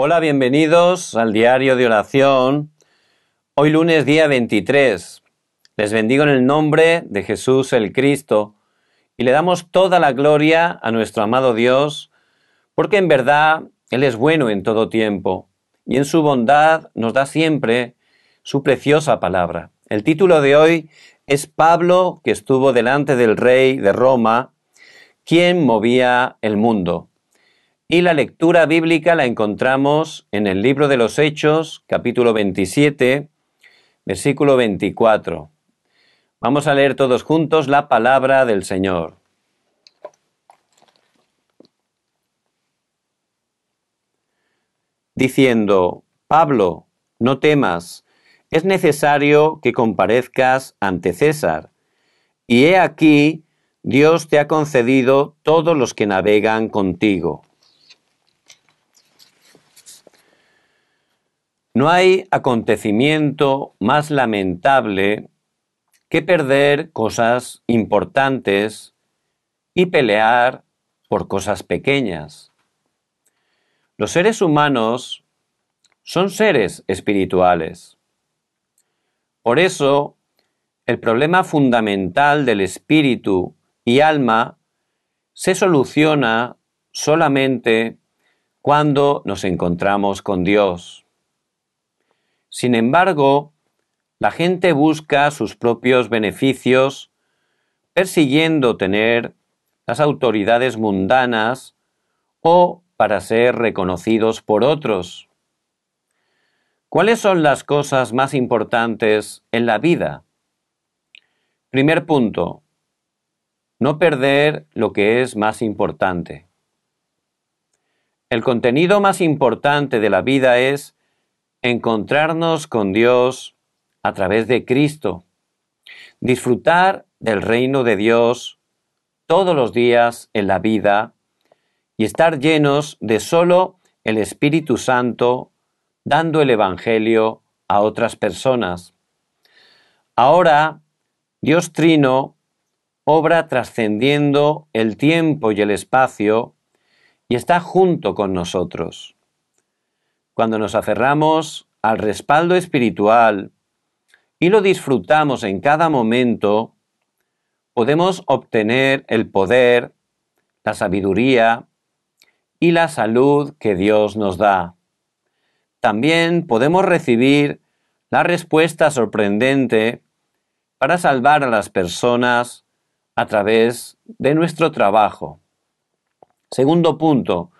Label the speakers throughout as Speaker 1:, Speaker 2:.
Speaker 1: Hola, bienvenidos al diario de oración. Hoy lunes día 23. Les bendigo en el nombre de Jesús el Cristo y le damos toda la gloria a nuestro amado Dios, porque en verdad Él es bueno en todo tiempo y en su bondad nos da siempre su preciosa palabra. El título de hoy es Pablo que estuvo delante del rey de Roma, quien movía el mundo. Y la lectura bíblica la encontramos en el libro de los Hechos, capítulo 27, versículo 24. Vamos a leer todos juntos la palabra del Señor. Diciendo, Pablo, no temas, es necesario que comparezcas ante César. Y he aquí, Dios te ha concedido todos los que navegan contigo. No hay acontecimiento más lamentable que perder cosas importantes y pelear por cosas pequeñas. Los seres humanos son seres espirituales. Por eso, el problema fundamental del espíritu y alma se soluciona solamente cuando nos encontramos con Dios. Sin embargo, la gente busca sus propios beneficios persiguiendo tener las autoridades mundanas o para ser reconocidos por otros. ¿Cuáles son las cosas más importantes en la vida? Primer punto, no perder lo que es más importante. El contenido más importante de la vida es encontrarnos con Dios a través de Cristo, disfrutar del reino de Dios todos los días en la vida y estar llenos de solo el Espíritu Santo dando el Evangelio a otras personas. Ahora, Dios Trino obra trascendiendo el tiempo y el espacio y está junto con nosotros. Cuando nos aferramos al respaldo espiritual y lo disfrutamos en cada momento, podemos obtener el poder, la sabiduría y la salud que Dios nos da. También podemos recibir la respuesta sorprendente para salvar a las personas a través de nuestro trabajo. Segundo punto,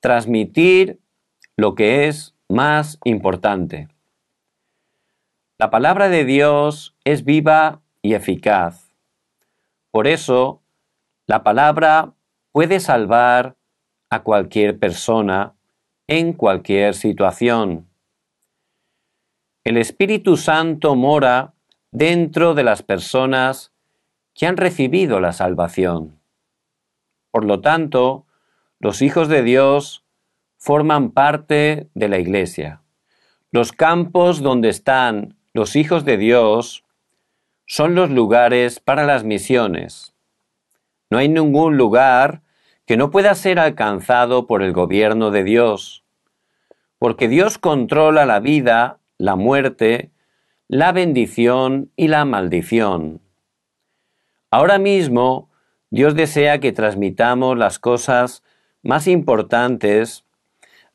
Speaker 1: transmitir lo que es más importante. La palabra de Dios es viva y eficaz. Por eso, la palabra puede salvar a cualquier persona en cualquier situación. El Espíritu Santo mora dentro de las personas que han recibido la salvación. Por lo tanto, los hijos de Dios forman parte de la Iglesia. Los campos donde están los hijos de Dios son los lugares para las misiones. No hay ningún lugar que no pueda ser alcanzado por el gobierno de Dios, porque Dios controla la vida, la muerte, la bendición y la maldición. Ahora mismo, Dios desea que transmitamos las cosas más importantes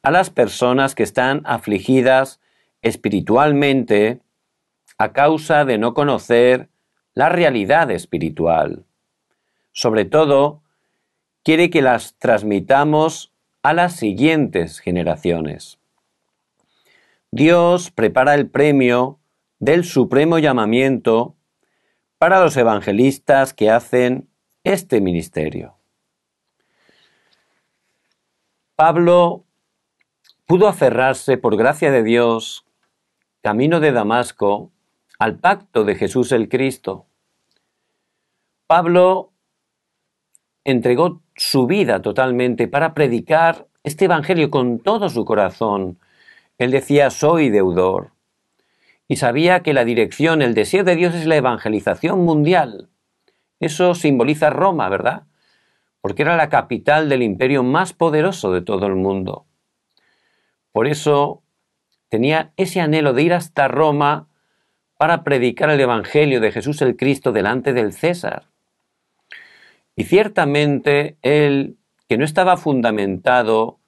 Speaker 1: a las personas que están afligidas espiritualmente a causa de no conocer la realidad espiritual. Sobre todo, quiere que las transmitamos a las siguientes generaciones. Dios prepara el premio del supremo llamamiento para los evangelistas que hacen este ministerio. Pablo pudo aferrarse, por gracia de Dios, camino de Damasco, al pacto de Jesús el Cristo. Pablo entregó su vida totalmente para predicar este Evangelio con todo su corazón. Él decía, soy deudor. Y sabía que la dirección, el deseo de Dios es la evangelización mundial. Eso simboliza Roma, ¿verdad? Porque era la capital del imperio más poderoso de todo el mundo. Por eso tenía ese anhelo de ir hasta Roma para predicar el Evangelio de Jesús el Cristo delante del César. Y ciertamente él, que no estaba fundamentado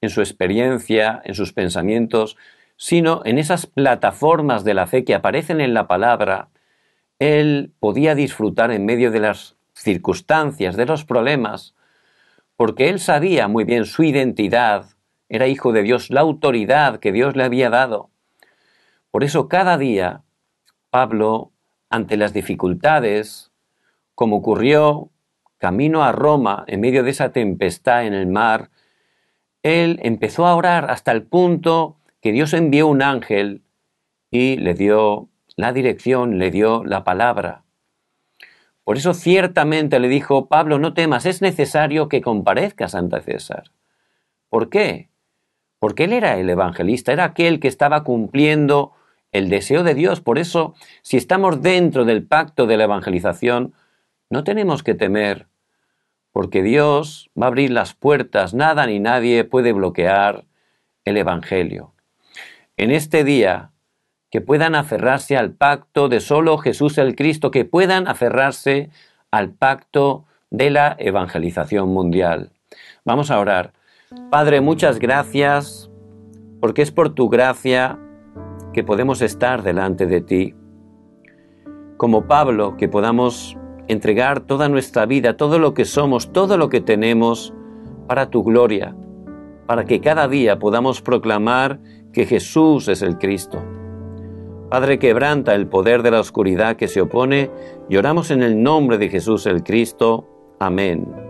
Speaker 1: en su experiencia, en sus pensamientos, sino en esas plataformas de la fe que aparecen en la palabra, él podía disfrutar en medio de las circunstancias, de los problemas, porque él sabía muy bien su identidad, era hijo de Dios, la autoridad que Dios le había dado. Por eso cada día Pablo, ante las dificultades, como ocurrió camino a Roma en medio de esa tempestad en el mar, él empezó a orar hasta el punto que Dios envió un ángel y le dio la dirección, le dio la palabra. Por eso ciertamente le dijo, Pablo, no temas, es necesario que comparezcas ante César. ¿Por qué? Porque él era el evangelista, era aquel que estaba cumpliendo el deseo de Dios. Por eso, si estamos dentro del pacto de la evangelización, no tenemos que temer, porque Dios va a abrir las puertas, nada ni nadie puede bloquear el Evangelio. En este día, que puedan aferrarse al pacto de solo Jesús el Cristo, que puedan aferrarse al pacto de la evangelización mundial. Vamos a orar. Padre, muchas gracias, porque es por tu gracia que podemos estar delante de ti. Como Pablo, que podamos entregar toda nuestra vida, todo lo que somos, todo lo que tenemos, para tu gloria, para que cada día podamos proclamar que Jesús es el Cristo. Padre, quebranta el poder de la oscuridad que se opone y oramos en el nombre de Jesús el Cristo. Amén.